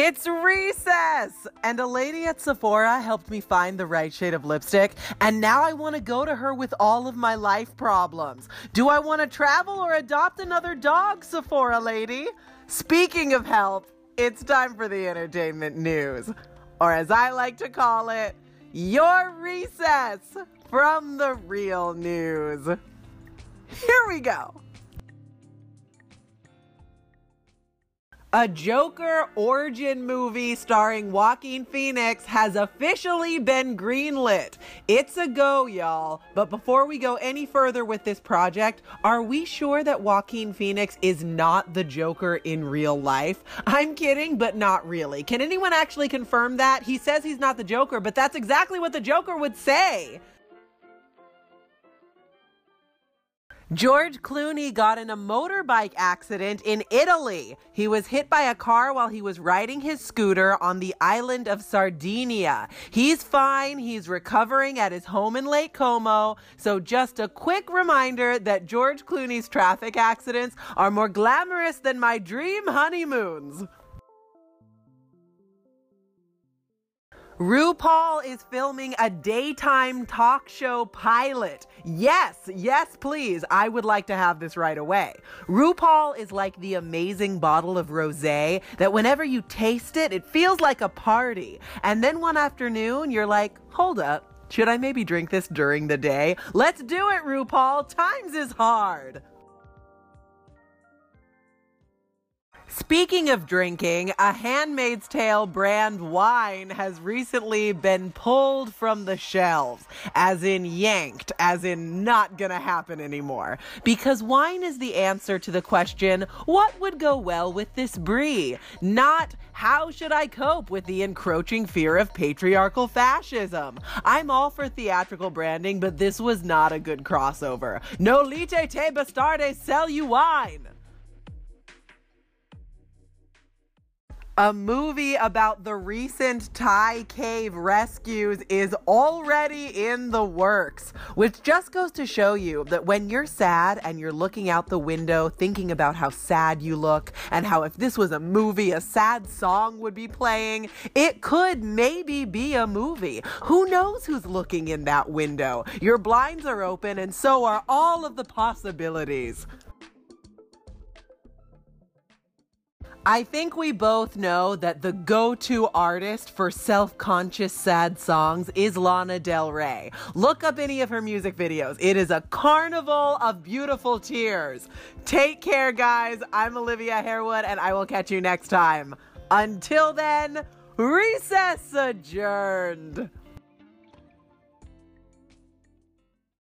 It's recess! And a lady at Sephora helped me find the right shade of lipstick, and now I want to go to her with all of my life problems. Do I want to travel or adopt another dog, Sephora lady? Speaking of help, it's time for the entertainment news. Or as I like to call it, your recess from the real news. Here we go. A Joker origin movie starring Joaquin Phoenix has officially been greenlit. It's a go, y'all. But before we go any further with this project, are we sure that Joaquin Phoenix is not the Joker in real life? I'm kidding, but not really. Can anyone actually confirm that? He says he's not the Joker, but that's exactly what the Joker would say. George Clooney got in a motorbike accident in Italy. He was hit by a car while he was riding his scooter on the island of Sardinia. He's fine. He's recovering at his home in Lake Como. So just a quick reminder that George Clooney's traffic accidents are more glamorous than my dream honeymoons. RuPaul is filming a daytime talk show pilot. Yes, yes, please. I would like to have this right away. RuPaul is like the amazing bottle of rose that whenever you taste it, it feels like a party. And then one afternoon, you're like, hold up. Should I maybe drink this during the day? Let's do it, RuPaul. Times is hard. Speaking of drinking, a Handmaid's Tale brand wine has recently been pulled from the shelves, as in yanked, as in not gonna happen anymore. Because wine is the answer to the question, what would go well with this brie? Not, how should I cope with the encroaching fear of patriarchal fascism? I'm all for theatrical branding, but this was not a good crossover. Nolite te bastarde sell you wine! A movie about the recent Thai cave rescues is already in the works, which just goes to show you that when you're sad and you're looking out the window thinking about how sad you look and how if this was a movie, a sad song would be playing, it could maybe be a movie. Who knows who's looking in that window? Your blinds are open and so are all of the possibilities. I think we both know that the go to artist for self conscious sad songs is Lana Del Rey. Look up any of her music videos. It is a carnival of beautiful tears. Take care, guys. I'm Olivia Harewood, and I will catch you next time. Until then, recess adjourned.